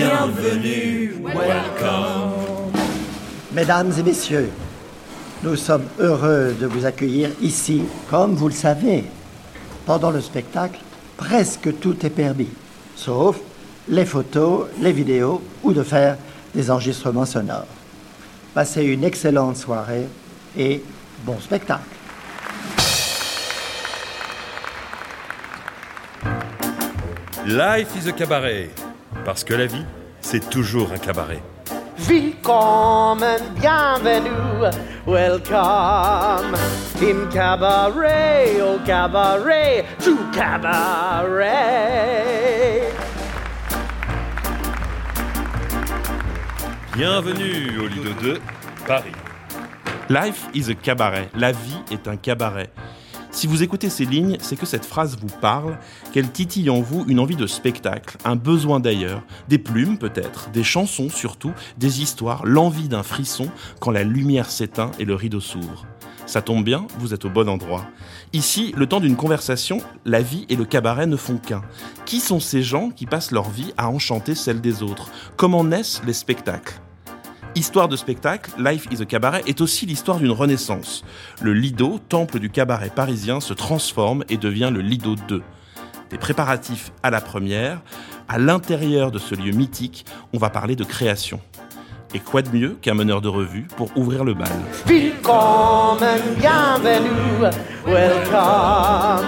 bienvenue, welcome. Mesdames et messieurs, nous sommes heureux de vous accueillir ici. Comme vous le savez, pendant le spectacle, presque tout est permis, sauf les photos, les vidéos ou de faire des enregistrements sonores. Passez une excellente soirée et bon spectacle. Life is a cabaret. Parce que la vie, c'est toujours un cabaret. Willkommen, bienvenue, welcome in cabaret, au cabaret, to cabaret. Bienvenue au Lido 2, Paris. Life is a cabaret. La vie est un cabaret. Si vous écoutez ces lignes, c'est que cette phrase vous parle, qu'elle titille en vous une envie de spectacle, un besoin d'ailleurs, des plumes peut-être, des chansons surtout, des histoires, l'envie d'un frisson quand la lumière s'éteint et le rideau s'ouvre. Ça tombe bien, vous êtes au bon endroit. Ici, le temps d'une conversation, la vie et le cabaret ne font qu'un. Qui sont ces gens qui passent leur vie à enchanter celle des autres? Comment naissent les spectacles? Histoire de spectacle, Life is a Cabaret est aussi l'histoire d'une renaissance. Le Lido, temple du cabaret parisien, se transforme et devient le Lido 2. Des préparatifs à la première, à l'intérieur de ce lieu mythique, on va parler de création. Et quoi de mieux qu'un meneur de revue pour ouvrir le bal? Welcome.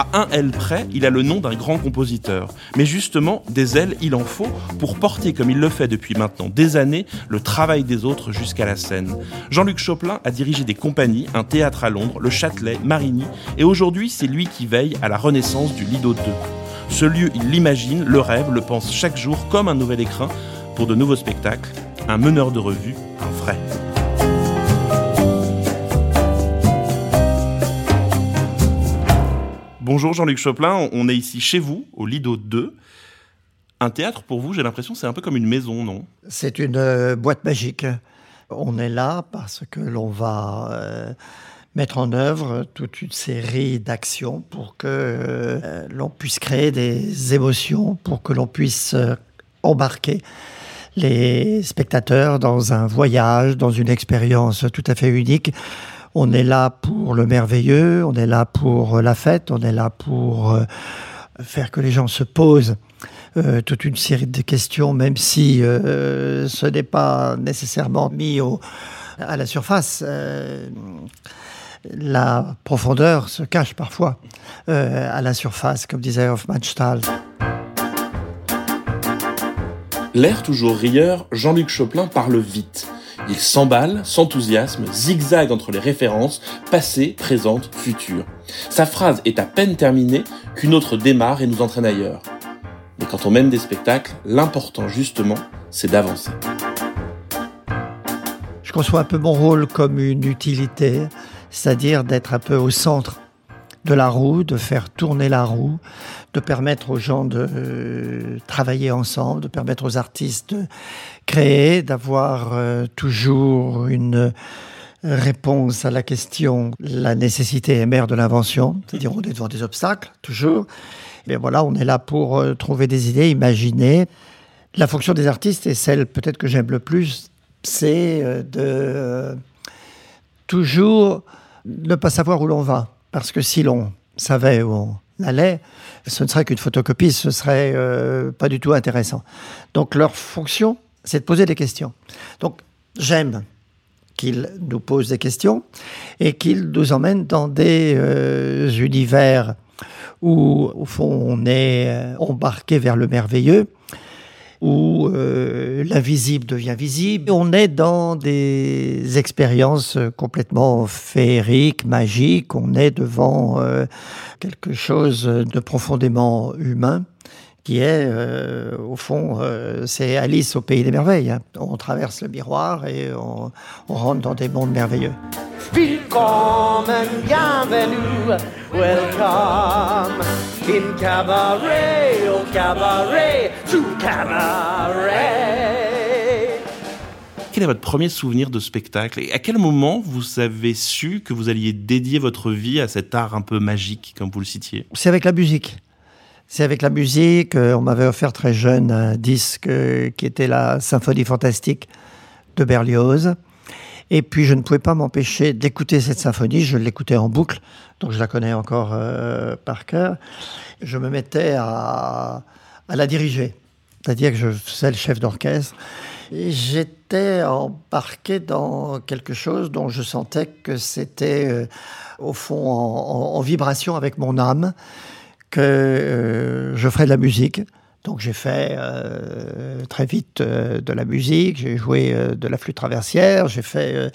À un L près, il a le nom d'un grand compositeur. Mais justement, des ailes, il en faut pour porter, comme il le fait depuis maintenant des années, le travail des autres jusqu'à la scène. Jean-Luc Choplin a dirigé des compagnies, un théâtre à Londres, le Châtelet, Marigny, et aujourd'hui, c'est lui qui veille à la renaissance du Lido 2. Ce lieu, il l'imagine, le rêve, le pense chaque jour comme un nouvel écrin pour de nouveaux spectacles, un meneur de revue, Bonjour Jean-Luc Choplin, on est ici chez vous, au Lido 2. Un théâtre pour vous, j'ai l'impression, c'est un peu comme une maison, non? C'est une euh, boîte magique. On est là parce que l'on va euh, mettre en œuvre toute une série d'actions pour que euh, l'on puisse créer des émotions, pour que l'on puisse embarquer les spectateurs dans un voyage, dans une expérience tout à fait unique. On est là pour le merveilleux, on est là pour la fête, on est là pour euh, faire que les gens se posent euh, toute une série de questions, même si euh, ce n'est pas nécessairement mis à la surface. Euh, la profondeur se cache parfois euh, à la surface, comme disait Hofmannsthal. L'air toujours rieur, Jean-Luc Choplin parle vite. Il s'emballe, s'enthousiasme, zigzague entre les références, passé, présente, futur. Sa phrase est à peine terminée qu'une autre démarre et nous entraîne ailleurs. Mais quand on mène des spectacles, l'important justement, c'est d'avancer. Je conçois un peu mon rôle comme une utilité, c'est-à-dire d'être un peu au centre de la roue, de faire tourner la roue, de permettre aux gens de euh, travailler ensemble, de permettre aux artistes de créer, d'avoir euh, toujours une réponse à la question la nécessité est mère de l'invention, c'est-à-dire on est devant des obstacles, toujours. Mais voilà, on est là pour euh, trouver des idées, imaginer. La fonction des artistes est celle peut-être que j'aime le plus, c'est de toujours ne pas savoir où l'on va. Parce que si l'on savait où on allait, ce ne serait qu'une photocopie, ce serait euh, pas du tout intéressant. Donc leur fonction, c'est de poser des questions. Donc j'aime qu'ils nous posent des questions et qu'ils nous emmènent dans des euh, univers où, au fond, on est euh, embarqué vers le merveilleux, où euh, l'invisible devient visible. On est dans des expériences complètement féeriques, magiques. On est devant euh, quelque chose de profondément humain qui est, euh, au fond, euh, c'est Alice au pays des merveilles. hein. On traverse le miroir et on, rentre dans des mondes merveilleux. In cabaret, au cabaret, to cabaret. quel est votre premier souvenir de spectacle Et à quel moment vous avez su que vous alliez dédier votre vie à cet art un peu magique, comme vous le citiez? C'est avec la musique. C'est avec la musique. euh, On m'avait offert très jeune un disque euh, qui était la Symphonie fantastique de Berlioz. Et puis je ne pouvais pas m'empêcher d'écouter cette symphonie. Je l'écoutais en boucle, donc je la connais encore euh, par cœur. Je me mettais à, la diriger, c'est-à-dire que je faisais le chef d'orchestre. J'étais embarqué dans quelque chose dont je sentais que c'était euh, au fond en vibration avec mon âme, que euh, je ferais de la musique. Donc j'ai fait euh, très vite euh, de la musique, j'ai joué euh, de la flûte traversière, j'ai fait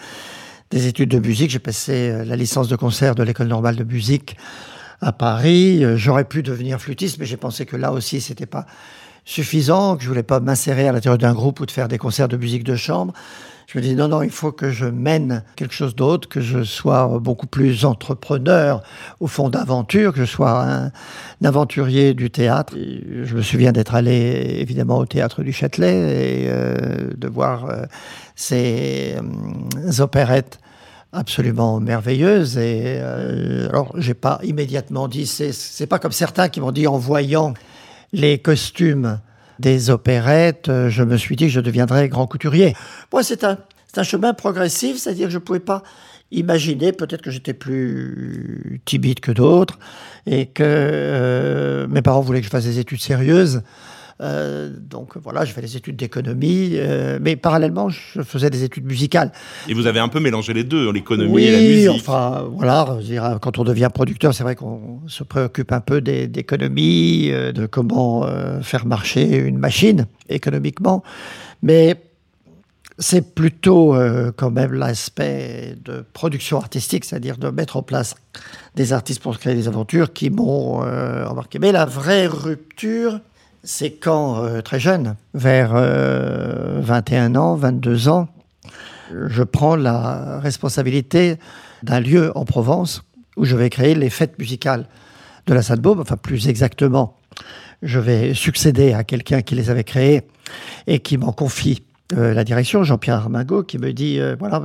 des études de musique, j'ai passé la licence de concert de l'école normale de musique à Paris. J'aurais pu devenir flûtiste, mais j'ai pensé que là aussi c'était pas suffisant, que je voulais pas m'insérer à l'intérieur d'un groupe ou de faire des concerts de musique de chambre. Je me dis non, non, il faut que je mène quelque chose d'autre, que je sois beaucoup plus entrepreneur au fond d'aventure, que je sois un, aventurier du théâtre. Je me souviens d'être allé évidemment au théâtre du Châtelet et euh, de voir euh, ces euh, opérettes absolument merveilleuses. Et euh, alors, j'ai pas immédiatement dit, c'est pas comme certains qui m'ont dit en voyant les costumes des opérettes, euh, je me suis dit que je deviendrais grand couturier. Moi, c'est un, chemin progressif, c'est-à-dire que je ne pouvais pas imaginer, peut-être que j'étais plus timide que d'autres, et que euh, mes parents voulaient que je fasse des études sérieuses. Euh, donc voilà, je fais des études d'économie, euh, mais parallèlement, je faisais des études musicales. Et vous avez un peu mélangé les deux, l'économie Oui, et la musique. enfin, voilà, je dirais, quand on devient producteur, c'est vrai qu'on se préoccupe un peu d'économie, euh, de comment faire marcher une machine économiquement. Mais c'est plutôt euh, quand même l'aspect de production artistique, c'est-à-dire de mettre en place des artistes pour créer des aventures qui m'ont euh, embarqué. Mais la vraie rupture, c'est quand, euh, très jeune, vers euh, 21 ans, 22 ans, je prends la responsabilité d'un lieu en Provence où je vais créer les fêtes musicales de la Sainte-Baume, enfin plus exactement, je vais succéder à quelqu'un qui les avait créées et qui m'en confie euh, la direction, Jean-Pierre Armingot, qui me dit, euh, voilà,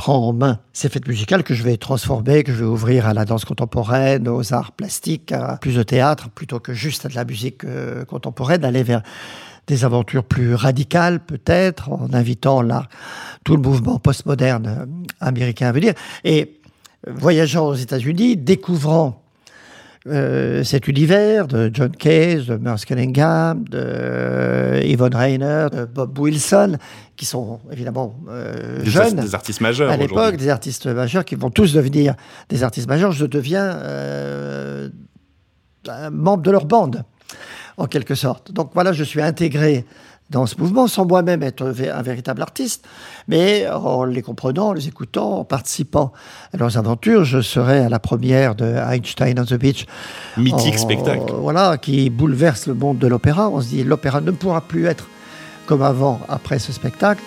prends en main ces fêtes musicales que je vais transformer, que je vais ouvrir à la danse contemporaine, aux arts plastiques, à plus de théâtre, plutôt que juste à de la musique euh, contemporaine, aller vers des aventures plus radicales peut-être, en invitant là tout le mouvement postmoderne euh, américain à venir. Et euh, voyageant aux États-Unis, découvrant euh, cet univers de John Cage, de Merce Cunningham, de euh, Yvonne Rainer, de Bob Wilson, qui sont évidemment euh, Des, jeunes des artistes majeurs à l'époque, des artistes majeurs qui vont tous devenir des artistes majeurs. Je deviens euh, un membre de leur bande, en quelque sorte. Donc voilà, je suis intégré dans ce mouvement sans moi-même être un véritable artiste, mais en les comprenant, en les écoutant, en participant à leurs aventures. Je serai à la première de Einstein on the Beach. Mythique en- spectacle. Voilà, qui bouleverse le monde de l'opéra. On se dit, l'opéra ne pourra plus être comme avant après ce spectacle.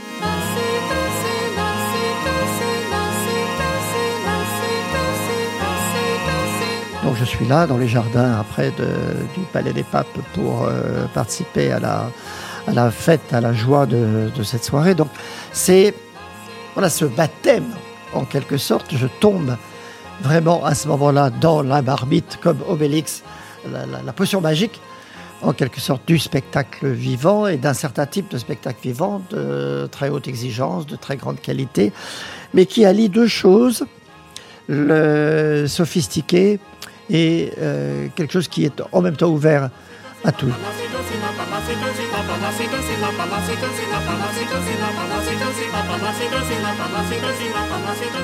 Donc je suis là dans les jardins après de- du Palais des Papes pour euh, participer à la, à la fête, à la joie de, cette soirée. Donc c'est voilà ce baptême en quelque sorte. Je tombe vraiment à ce moment-là dans la marmite comme Obélix, la potion magique en quelque sorte du spectacle vivant et d'un certain type de spectacle vivant de très haute exigence, de très grande qualité, mais qui allie deux choses, le sophistiqué et euh, quelque chose qui est en même temps ouvert à tout.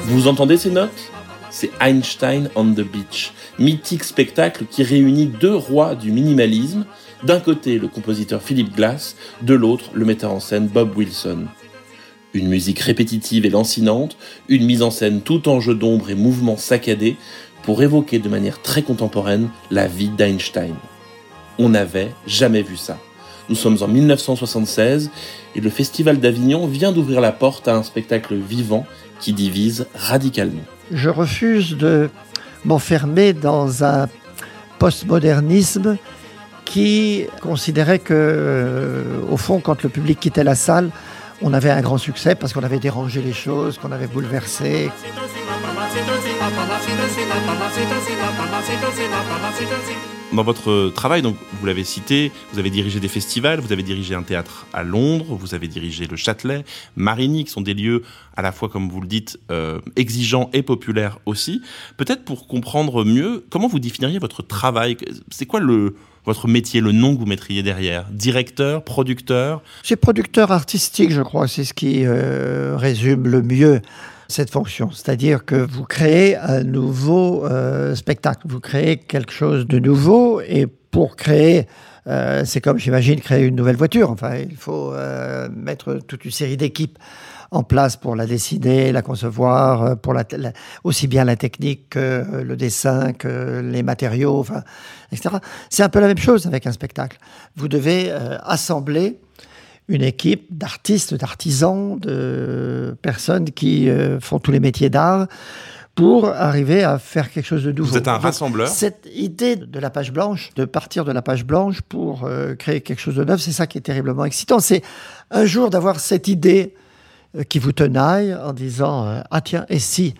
Vous entendez ces notes? C'est Einstein on the Beach, mythique spectacle qui réunit deux rois du minimalisme, d'un côté le compositeur Philip Glass, de l'autre le metteur en scène Bob Wilson. Une musique répétitive et lancinante, une mise en scène tout en jeu d'ombre et mouvements saccadés pour évoquer de manière très contemporaine la vie d'Einstein. On n'avait jamais vu ça. Nous sommes en 1976 et le Festival d'Avignon vient d'ouvrir la porte à un spectacle vivant qui divise radicalement. Je refuse de m'enfermer dans un postmodernisme qui considérait que, euh, au fond, quand le public quittait la salle, on avait un grand succès parce qu'on avait dérangé les choses, qu'on avait bouleversé. Dans votre travail, donc, vous l'avez cité, vous avez dirigé des festivals, vous avez dirigé un théâtre à Londres, vous avez dirigé le Châtelet, Marigny, qui sont des lieux à la fois, comme vous le dites, euh, exigeants et populaires aussi. Peut-être pour comprendre mieux, comment vous définiriez votre travail? C'est quoi le, votre métier, le nom que vous mettriez derrière? Directeur, producteur? C'est producteur artistique, je crois, c'est ce qui euh, résume le mieux cette fonction. C'est-à-dire que vous créez un nouveau euh, spectacle, vous créez quelque chose de nouveau et pour créer, euh, c'est comme j'imagine créer une nouvelle voiture. Enfin, il faut euh, mettre toute une série d'équipes en place pour la dessiner, la concevoir, pour la, aussi bien la technique que le dessin, que les matériaux, enfin, etc. C'est un peu la même chose avec un spectacle. Vous devez assembler une équipe d'artistes, d'artisans, de personnes qui euh, font tous les métiers d'art pour arriver à faire quelque chose de nouveau. Vous êtes un rassembleur Cette idée de la page blanche, de partir de la page blanche pour euh, créer quelque chose de neuf, c'est ça qui est terriblement excitant. C'est un jour d'avoir cette idée euh, qui vous tenaille en disant Ah tiens, et si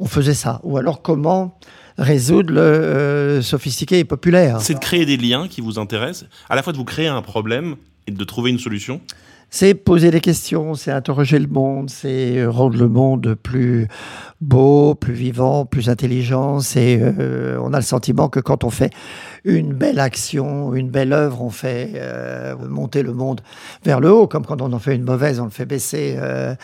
on faisait ça? Ou alors comment résoudre le sophistiqué et populaire C'est de créer des liens qui vous intéressent, à la fois de vous créer un problème et de trouver une solution c'est poser des questions, c'est interroger le monde, c'est rendre le monde plus beau, plus vivant, plus intelligent. C'est, euh, on a le sentiment que quand on fait une belle action, une belle œuvre, on fait euh, monter le monde vers le haut, comme quand on en fait une mauvaise, on le fait baisser euh,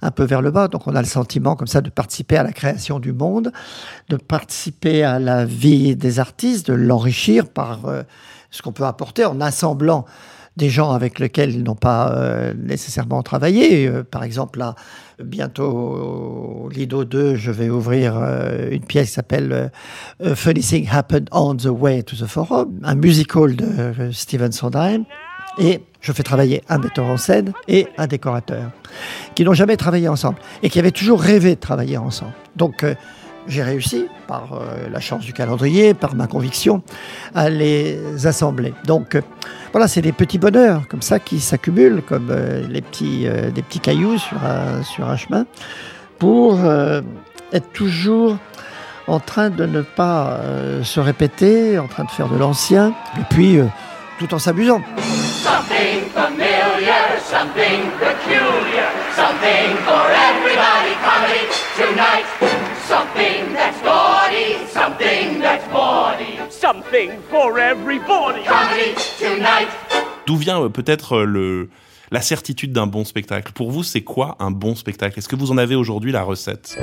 un peu vers le bas. Donc on a le sentiment comme ça de participer à la création du monde, de participer à la vie des artistes, de l'enrichir par ce qu'on peut apporter en assemblant des gens avec lesquels ils n'ont pas euh, nécessairement travaillé. Euh, par exemple, là, bientôt Lido 2, je vais ouvrir euh, une pièce qui s'appelle Funny Thing Happened on the Way to the Forum, un musical de Steven Sondheim. Et je fais travailler un metteur en scène et un décorateur, qui n'ont jamais travaillé ensemble et qui avaient toujours rêvé de travailler ensemble. Donc, j'ai réussi, par euh, la chance du calendrier, par ma conviction, à les assembler. Donc euh, voilà, c'est des petits bonheurs comme ça qui s'accumulent comme euh, les petits, des petits cailloux sur un, sur un chemin pour être toujours en train de ne pas se répéter, en train de faire de l'ancien, et puis tout en s'amusant. Something familiar, something peculiar, something for everybody comedy tonight. Something that's body, something that's body. Something for everybody. Comedy tonight. D'où vient euh, peut-être euh, le la certitude d'un bon spectacle? Pour vous, c'est quoi un bon spectacle? Est-ce que vous en avez aujourd'hui la recette?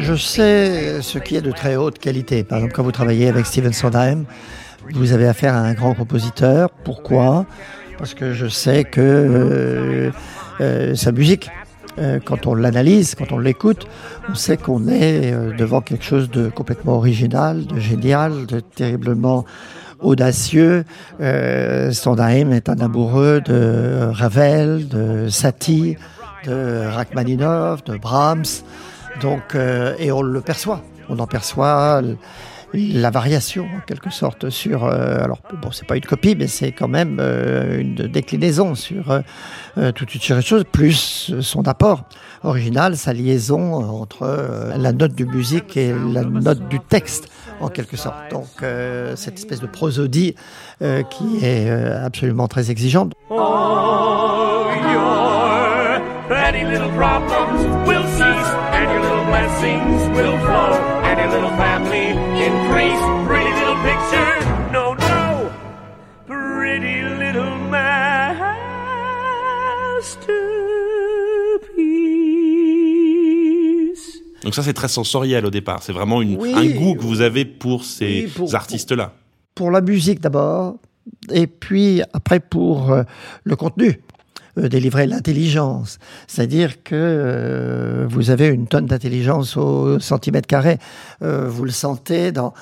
Je sais ce qui est de très haute qualité. Par exemple, quand vous travaillez avec Steven Sondheim, vous avez affaire à un grand compositeur. Pourquoi? Parce que je sais que euh, euh, sa musique euh, quand on l'analyse, quand on l'écoute, on sait qu'on est euh, devant quelque chose de complètement original, de génial, de terriblement audacieux. Euh, Sondheim est un amoureux de Ravel, de Satie, de Rachmaninoff, de Brahms. Donc, euh, et on le perçoit. On en perçoit la variation en quelque sorte sur euh, alors bon c'est pas une copie mais c'est quand même euh, une déclinaison sur euh, toute une série de choses plus son apport original sa liaison entre la note du musique et la note du texte en quelque sorte. Donc cette espèce de prosodie qui est absolument très exigeante Donc ça, c'est très sensoriel au départ. C'est vraiment une, un goût que vous avez pour ces artistes-là. Pour, la musique d'abord, et puis après pour euh, le contenu. Euh, délivrer l'intelligence. C'est-à-dire que euh, vous avez une tonne d'intelligence au centimètre carré. vous le sentez dans,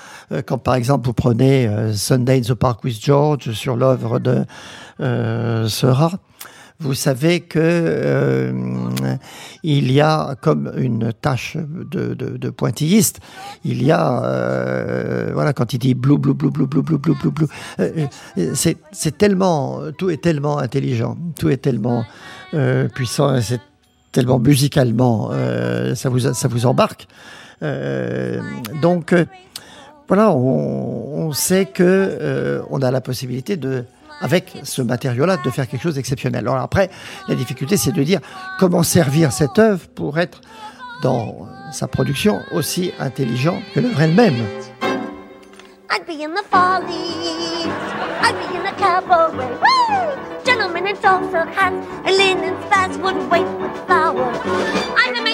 quand par exemple vous prenez Sunday in the Park with George sur l'œuvre de Seurat vous savez que euh, il y a comme une tâche de, de, pointilliste, il y a euh, voilà quand il dit blue blue blue blue blue blue blue blue, blue euh, c'est tellement tout est tellement intelligent, tout est tellement puissant, c'est tellement musicalement ça vous ça vous embarque. donc voilà, on, on, sait que on a la possibilité de avec ce matériau-là, de faire quelque chose d'exceptionnel. Alors après, la difficulté, c'est de dire comment servir cette œuvre pour être dans sa production aussi intelligent que l'œuvre elle-même. Gentlemen in hats and linen spats would wait with flowers.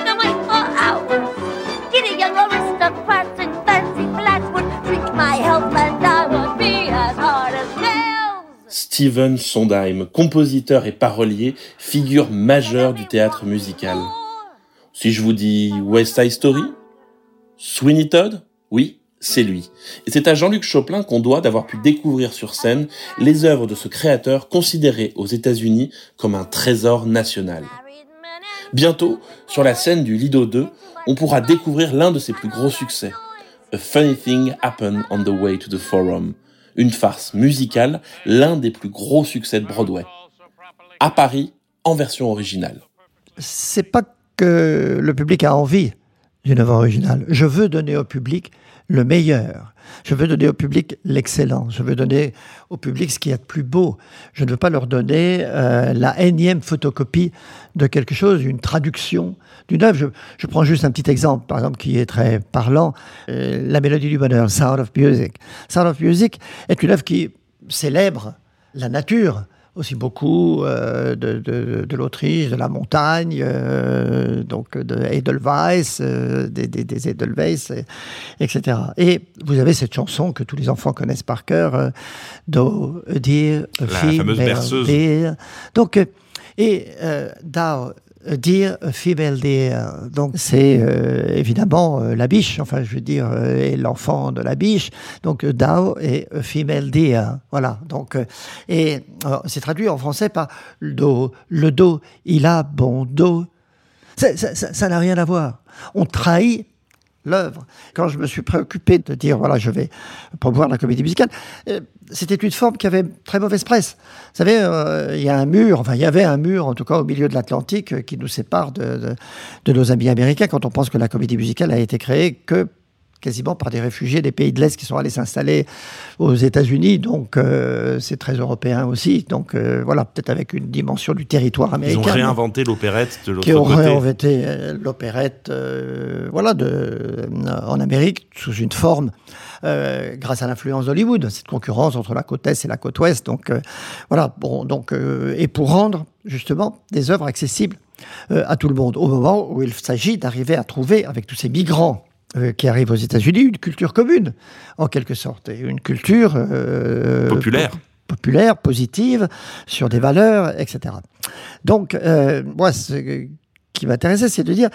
Steven Sondheim, compositeur et parolier, figure majeure du théâtre musical. Si je vous dis West Side Story Sweeney Todd Oui, c'est lui. Et c'est à Jean-Luc Choplin qu'on doit d'avoir pu découvrir sur scène les œuvres de ce créateur considéré aux États-Unis comme un trésor national. Bientôt, sur la scène du Lido 2, on pourra découvrir l'un de ses plus gros succès. A Funny Thing Happened on the Way to the Forum, une farce musicale, l'un des plus gros succès de Broadway. À Paris, en version originale. C'est pas que le public a envie d'une œuvre originale. Je veux donner au public le meilleur. Je veux donner au public l'excellence. Je veux donner au public ce qui est de plus beau. Je ne veux pas leur donner euh, la énième photocopie de quelque chose, une traduction d'une œuvre. Je, prends juste un petit exemple, par exemple, qui est très parlant. Euh, la mélodie du bonheur, Sound of Music. Sound of Music est une œuvre qui célèbre la nature, aussi beaucoup euh, de, de, de l'Autriche, de la montagne, euh, donc de Edelweiss, euh, des, des, des, Edelweiss, etc. Et vous avez cette chanson que tous les enfants connaissent par cœur, Do, Dear, La fameuse berceuse. Donc, et Da, dire female deer. Donc c'est euh, évidemment euh, la biche, enfin je veux dire, euh, et l'enfant de la biche. Donc Dao et deer. Voilà. Donc et c'est traduit en français par le dos. Le dos, il a bon dos. Ça n'a rien à voir. On trahit l'œuvre. Quand je me suis préoccupé de dire, voilà, je vais promouvoir la comédie musicale, euh, c'était une forme qui avait très mauvaise presse. Vous savez, euh, il y a un mur, enfin, il y avait un mur, en tout cas au milieu de l'Atlantique, euh, qui nous sépare de, de, nos amis américains quand on pense que la comédie musicale a été créée que quasiment par des réfugiés des pays de l'Est qui sont allés s'installer aux États-Unis. Donc, euh, c'est très européen aussi. Donc, euh, voilà, peut-être avec une dimension du territoire américain. Ils ont réinventé l'opérette de l'autre côté. Qui ont réinventé euh, l'opérette, voilà, de, en Amérique sous une forme. grâce à l'influence d'Hollywood, cette concurrence entre la côte est et la côte ouest. Donc voilà, bon, donc et pour rendre justement des œuvres accessibles à tout le monde, au moment où il s'agit d'arriver à trouver avec tous ces migrants euh, qui arrive aux États-Unis, une culture commune, en quelque sorte, et une culture euh, populaire. populaire, positive, sur des valeurs, etc. Donc, euh, moi, ce qui m'intéressait, c'est de dire,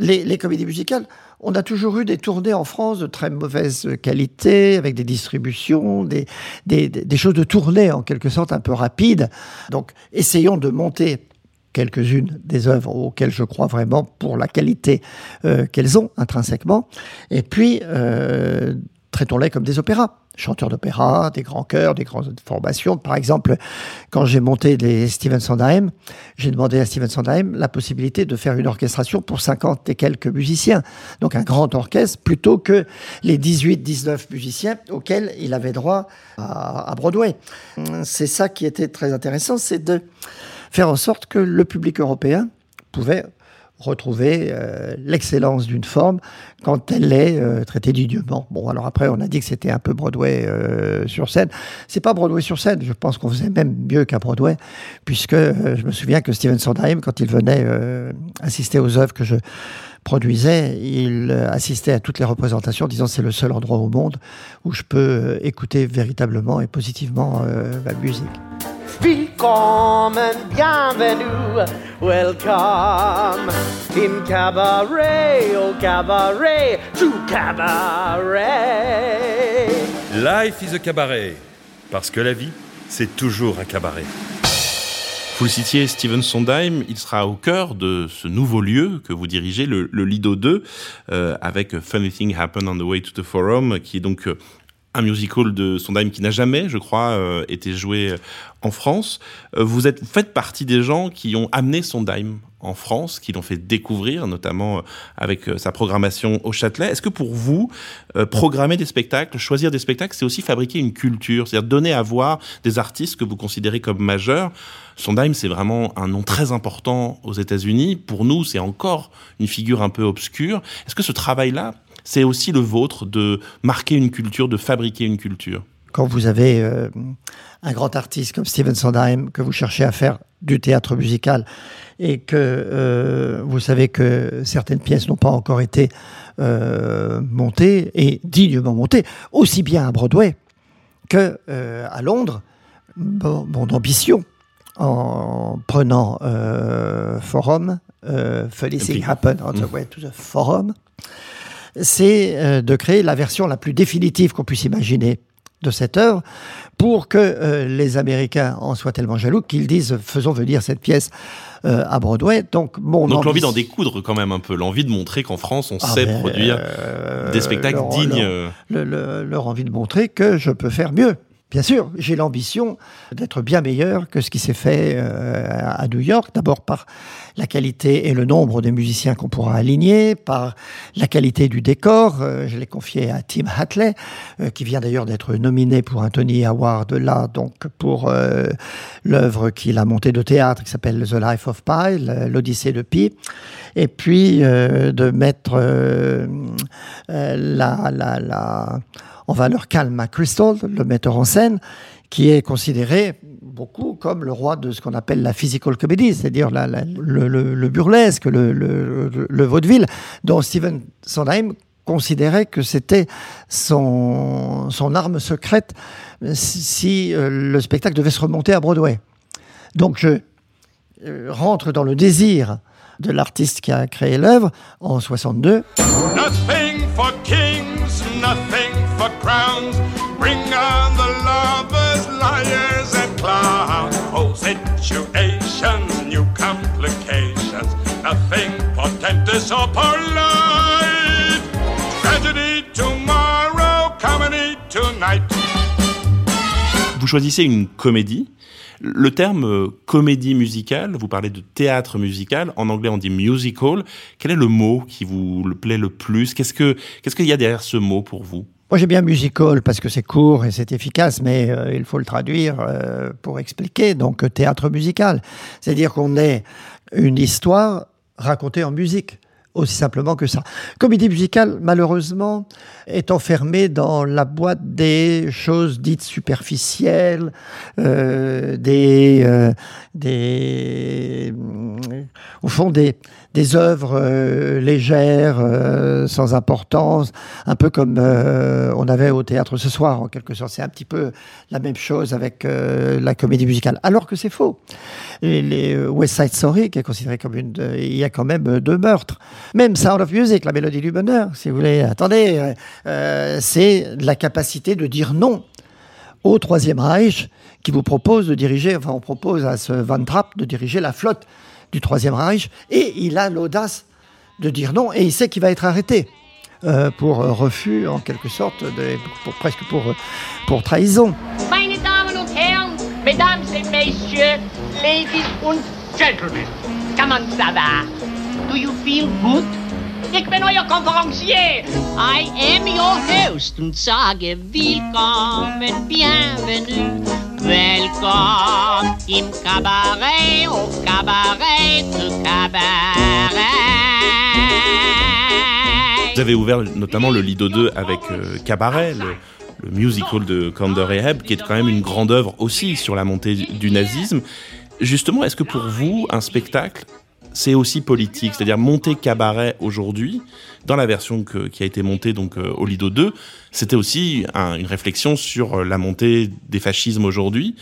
les, les, comédies musicales, on a toujours eu des tournées en France de très mauvaise qualité, avec des distributions, des, des, des choses de tournée, en quelque sorte, un peu rapides. Donc, essayons de monter quelques-unes des œuvres auxquelles je crois vraiment pour la qualité euh, qu'elles ont intrinsèquement. Et puis, euh, traitons-les comme des opéras. Chanteurs d'opéra, des grands chœurs, des grandes formations. Par exemple, quand j'ai monté des Steven Sondheim, j'ai demandé à Steven Sondheim la possibilité de faire une orchestration pour 50 et quelques musiciens. Donc un grand orchestre plutôt que les 18-19 musiciens auxquels il avait droit à, à Broadway. C'est ça qui était très intéressant, c'est de faire en sorte que le public européen pouvait retrouver euh, l'excellence d'une forme quand elle est euh, traitée dignement. Bon, alors après, on a dit que c'était un peu Broadway euh, sur scène. C'est pas Broadway sur scène. Je pense qu'on faisait même mieux qu'à Broadway, puisque je me souviens que Steven Sondheim, quand il venait assister aux œuvres que je produisait, il assistait à toutes les représentations, disant c'est le seul endroit au monde où je peux écouter véritablement et positivement la musique. Welcome and bienvenue, welcome in cabaret, oh cabaret, to cabaret. Life is a cabaret, parce que la vie, c'est toujours un cabaret. Vous le citiez, Steven Sondheim, il sera au cœur de ce nouveau lieu que vous dirigez, le, Lido 2, euh, avec Funny Thing Happened on the Way to the Forum, qui est donc euh, un musical de Sondheim qui n'a jamais, je crois, euh, été joué en France. vous, êtes, faites partie des gens qui ont amené Sondheim en France, qui l'ont fait découvrir, notamment avec sa programmation au Châtelet. Est-ce que pour vous, programmer des spectacles, choisir des spectacles, c'est aussi fabriquer une culture, c'est-à-dire donner à voir des artistes que vous considérez comme majeurs? Sondheim, c'est vraiment un nom très important aux États-Unis. Pour nous, c'est encore une figure un peu obscure. Est-ce que ce travail-là, c'est aussi le vôtre de marquer une culture, de fabriquer une culture Quand vous avez euh, un grand artiste comme Steven Sondheim, que vous cherchez à faire du théâtre musical, et que euh, vous savez que certaines pièces n'ont pas encore été euh, montées et dignement montées, aussi bien à Broadway que à Londres, mon ambition, en prenant Forum, Felicity Happen on the mm. way to the Forum, c'est euh, de créer la version la plus définitive qu'on puisse imaginer de cette œuvre pour que euh, les Américains en soient tellement jaloux qu'ils disent faisons venir cette pièce à Broadway. Donc, mon Donc l'envie d'en découdre quand même un peu, l'envie de montrer qu'en France on ah sait produire des spectacles dignes. leur envie de montrer que je peux faire mieux. Bien sûr, j'ai l'ambition d'être bien meilleur que ce qui s'est fait euh, à New York, d'abord par la qualité et le nombre des musiciens qu'on pourra aligner, par la qualité du décor. Euh, je l'ai confié à Tim Hatley, euh, qui vient d'ailleurs d'être nominé pour un Tony Award là, donc pour l'œuvre qu'il a montée de théâtre qui s'appelle The Life of Pi, l'Odyssée de Pi, et puis de mettre la, la, la en valeur calme à Crystal, le metteur en scène, qui est considéré beaucoup comme le roi de ce qu'on appelle la physical comedy, c'est-à-dire le, burlesque, le, vaudeville, dont Steven Sondheim considérait que c'était son, arme secrète si euh, le spectacle devait se remonter à Broadway. Donc je euh, rentre dans le désir de l'artiste qui a créé l'œuvre en 62. Nothing for nothing for crowns. Bring on the lovers, liars and clowns. Oh, situations, new complications. Nothing portentous or polite. Tragedy tomorrow, comedy tonight. Vous choisissez une comédie le terme euh, comédie musicale, vous parlez de théâtre musical, en anglais on dit musical. Quel est le mot qui vous plaît le plus? Qu'est-ce que qu'est-ce qu'il y a derrière ce mot pour vous? Moi j'ai bien musical parce que c'est court et c'est efficace, mais euh, il faut le traduire euh, pour expliquer. Donc théâtre musical, c'est-à-dire qu'on est une histoire racontée en musique aussi simplement que ça. Comédie musicale, malheureusement, est enfermée dans la boîte des choses dites superficielles, euh, des, euh, des, au fond des, des œuvres euh, légères, euh, sans importance, un peu comme euh, on avait au théâtre ce soir, en quelque sorte. C'est un petit peu la même chose avec la comédie musicale, alors que c'est faux. les West Side Story, qui est considéré comme une... il y a quand même deux meurtres. Même Sound of Music, la mélodie du bonheur, si vous voulez. Attendez, c'est la capacité de dire non au Troisième Reich qui vous propose de diriger, enfin on propose à ce Van Trapp de diriger la flotte du Troisième Reich, et il a l'audace de dire non, et il sait qu'il va être arrêté. Euh, pour refus, en quelque sorte, pour, presque pour, pour trahison. Mesdames et Messieurs, Ladies Gentlemen? Do you feel good? Ik ben euer Konferencier. I am your host und sage willkommen, bienvenue. Welcome im Cabaret, au Cabaret de Cabaret. Vous avez ouvert notamment le Lido 2 avec euh, Cabaret, le, musical de Kander Heb, qui est quand même une grande œuvre aussi sur la montée du nazisme. Justement, est-ce que pour vous, un spectacle, c'est aussi politique. C'est-à-dire monter cabaret aujourd'hui, dans la version qui a été montée donc euh, au Lido 2, c'était aussi une réflexion sur euh, la montée des fascismes aujourd'hui.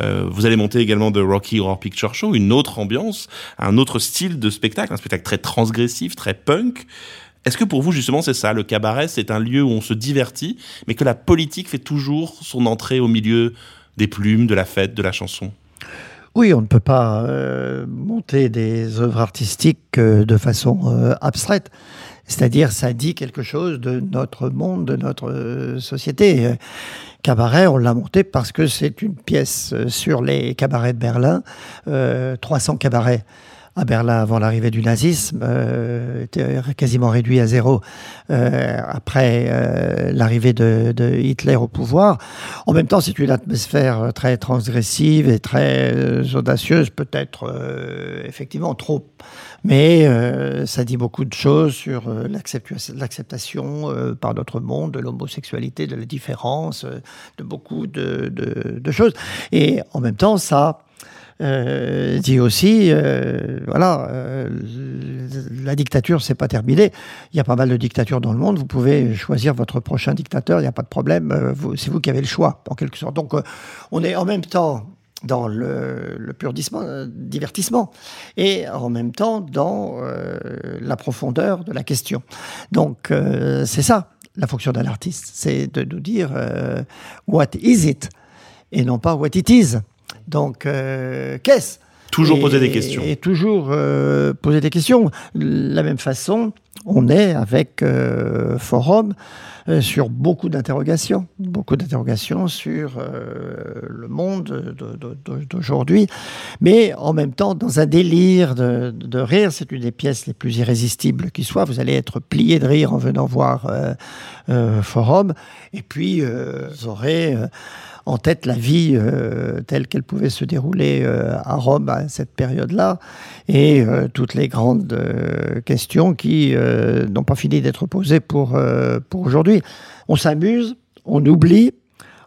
Euh, vous allez monter également de Rocky Horror Picture Show, une autre ambiance, un autre style de spectacle, un spectacle très transgressif, très punk. Est-ce que pour vous, justement, c'est ça Le cabaret, c'est un lieu où on se divertit, mais que la politique fait toujours son entrée au milieu des plumes, de la fête, de la chanson? Oui, on ne peut pas euh, monter des œuvres artistiques euh, de façon euh, abstraite. C'est-à-dire, ça dit quelque chose de notre monde, de notre société. Cabaret, on l'a monté parce que c'est une pièce sur les cabarets de Berlin, euh, 300 cabarets à Berlin avant l'arrivée du nazisme, euh, était quasiment réduit à zéro euh, après euh, l'arrivée de, Hitler au pouvoir. En même temps, c'est une atmosphère très transgressive et très audacieuse, peut-être effectivement trop, mais ça dit beaucoup de choses sur l'acceptation par notre monde de l'homosexualité, de la différence, de beaucoup de choses. Et en même temps, ça euh, dit aussi, euh, voilà, euh, la dictature, c'est pas terminé. Il y a pas mal de dictatures dans le monde. Vous pouvez choisir votre prochain dictateur. Il n'y a pas de problème. Euh, C'est vous qui avez le choix, en quelque sorte. Donc, euh, on est en même temps dans le, le pur euh, divertissement et en même temps dans la profondeur de la question. Donc, c'est ça la fonction d'un artiste, c'est de nous dire what is it et non pas what it is. Donc, euh, qu'est-ce Toujours et- poser des questions. Et toujours euh, poser des questions. De la même façon, on est avec euh, Forum euh, sur beaucoup d'interrogations, beaucoup d'interrogations sur le monde de- de- de- d'aujourd'hui, mais en même temps dans un délire de, de rire. C'est une des pièces les plus irrésistibles qui soit. Vous allez être plié de rire en venant voir Forum, et puis vous aurez en tête la vie euh, telle qu'elle pouvait se dérouler euh, à Rome à cette période-là et euh, toutes les grandes questions qui n'ont pas fini d'être posées pour, pour aujourd'hui. On s'amuse, on oublie,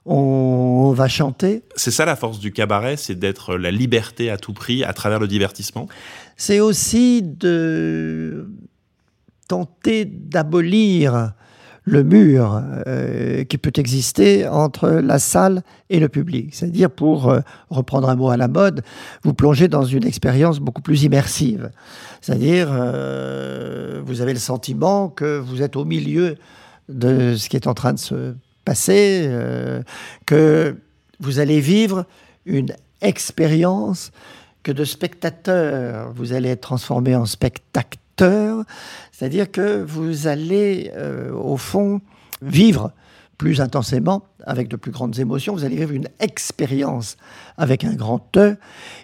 on va chanter. C'est ça la force du cabaret, c'est d'être la liberté à tout prix à travers le divertissement. C'est aussi de tenter d'abolir le mur euh, qui peut exister entre la salle et le public. C'est-à-dire, pour euh, reprendre un mot à la mode, vous plongez dans une expérience beaucoup plus immersive. C'est-à-dire, euh, vous avez le sentiment que vous êtes au milieu de ce qui est en train de se passer, que vous allez vivre une expérience que de spectateur, vous allez être transformé en c'est-à-dire que vous allez, euh, au fond, vivre plus intensément, avec de plus grandes émotions, vous allez vivre une expérience avec un grand E,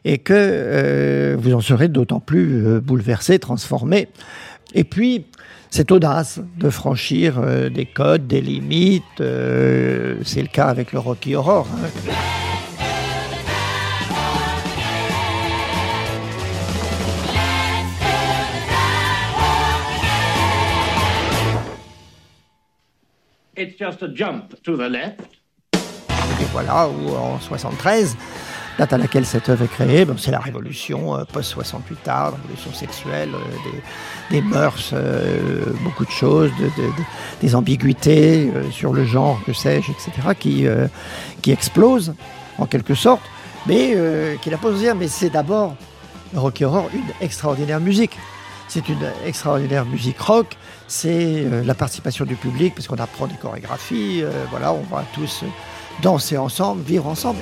et que euh, vous en serez d'autant plus euh, bouleversé, transformé. Et puis, cette audace de franchir des codes, des limites, c'est le cas avec le Rocky Horror. hein. It's just a jump to the left. Et voilà, ou en 73, date à laquelle cette œuvre est créée, ben, c'est la révolution euh, post-68 tard, la révolution sexuelle, euh, des, des mœurs, euh, beaucoup de choses, de- de- de- des ambiguïtés euh, sur le genre, que sais-je, etc., qui, euh, qui explosent en quelque sorte, mais euh, qui la posent dire, mais c'est d'abord Rocky Horror, une extraordinaire musique. C'est une extraordinaire musique rock. C'est euh, la participation du public, parce qu'on apprend des chorégraphies. euh, voilà, on va tous danser ensemble, vivre ensemble.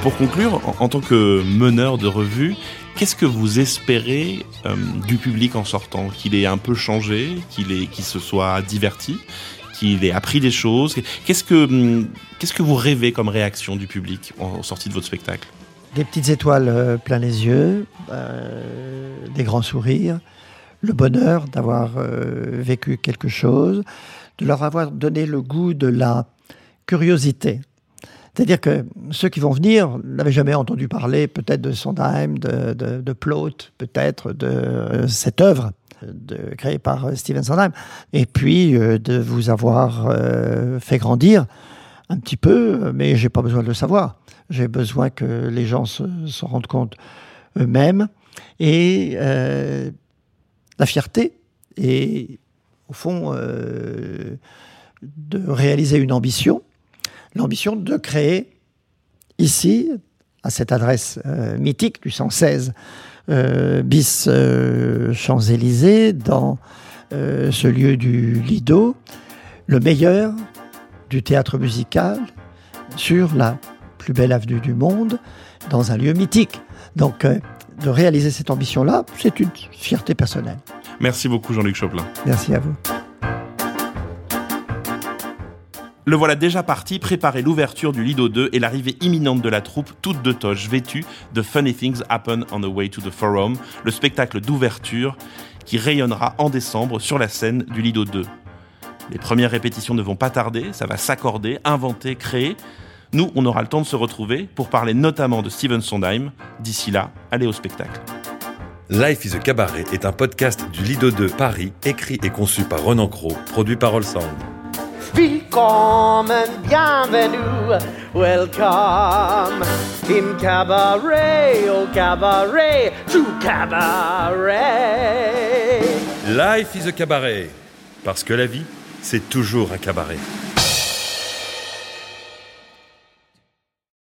Pour conclure, en, tant que meneur de revue, qu'est-ce que vous espérez euh, du public en sortant? Qu'il ait un peu changé, qu'il se soit diverti, qu'il ait appris des choses? Qu'est-ce que, que vous rêvez comme réaction du public en sortie de votre spectacle? Des petites étoiles euh, plein les yeux, euh, des grands sourires, le bonheur d'avoir euh, vécu quelque chose, de leur avoir donné le goût de la curiosité. C'est-à-dire que ceux qui vont venir n'avaient jamais entendu parler peut-être de Sondheim, de, de, de Plaute, peut-être de euh, cette œuvre de, créée par euh, Steven Sondheim, et puis euh, de vous avoir euh, fait grandir un petit peu, mais j'ai pas besoin de le savoir. J'ai besoin que les gens se, rendent compte eux-mêmes. Et euh, la fierté et au fond euh, de réaliser une ambition, l'ambition de créer ici, à cette adresse euh, mythique du 116 euh, bis Champs-Élysées, dans ce lieu du Lido, le meilleur du théâtre musical, sur la plus belle avenue du monde, dans un lieu mythique. Donc, euh, de réaliser cette ambition-là, c'est une fierté personnelle. Merci beaucoup Jean-Luc Choplin. Merci à vous. Le voilà déjà parti préparer l'ouverture du Lido 2 et l'arrivée imminente de la troupe toute de toche vêtue de Funny Things Happen on the Way to the Forum, le spectacle d'ouverture qui rayonnera en décembre sur la scène du Lido 2. Les premières répétitions ne vont pas tarder, ça va s'accorder, inventer, créer. Nous, on aura le temps de se retrouver pour parler notamment de Steven Sondheim. D'ici là, allez au spectacle. Life is a Cabaret est un podcast du Lido 2 Paris, écrit et conçu par Ronan Cro, produit par Sound. Willkommen, bienvenue, welcome in cabaret, oh cabaret, to cabaret. Life is a Cabaret, parce que la vie, c'est toujours un cabaret.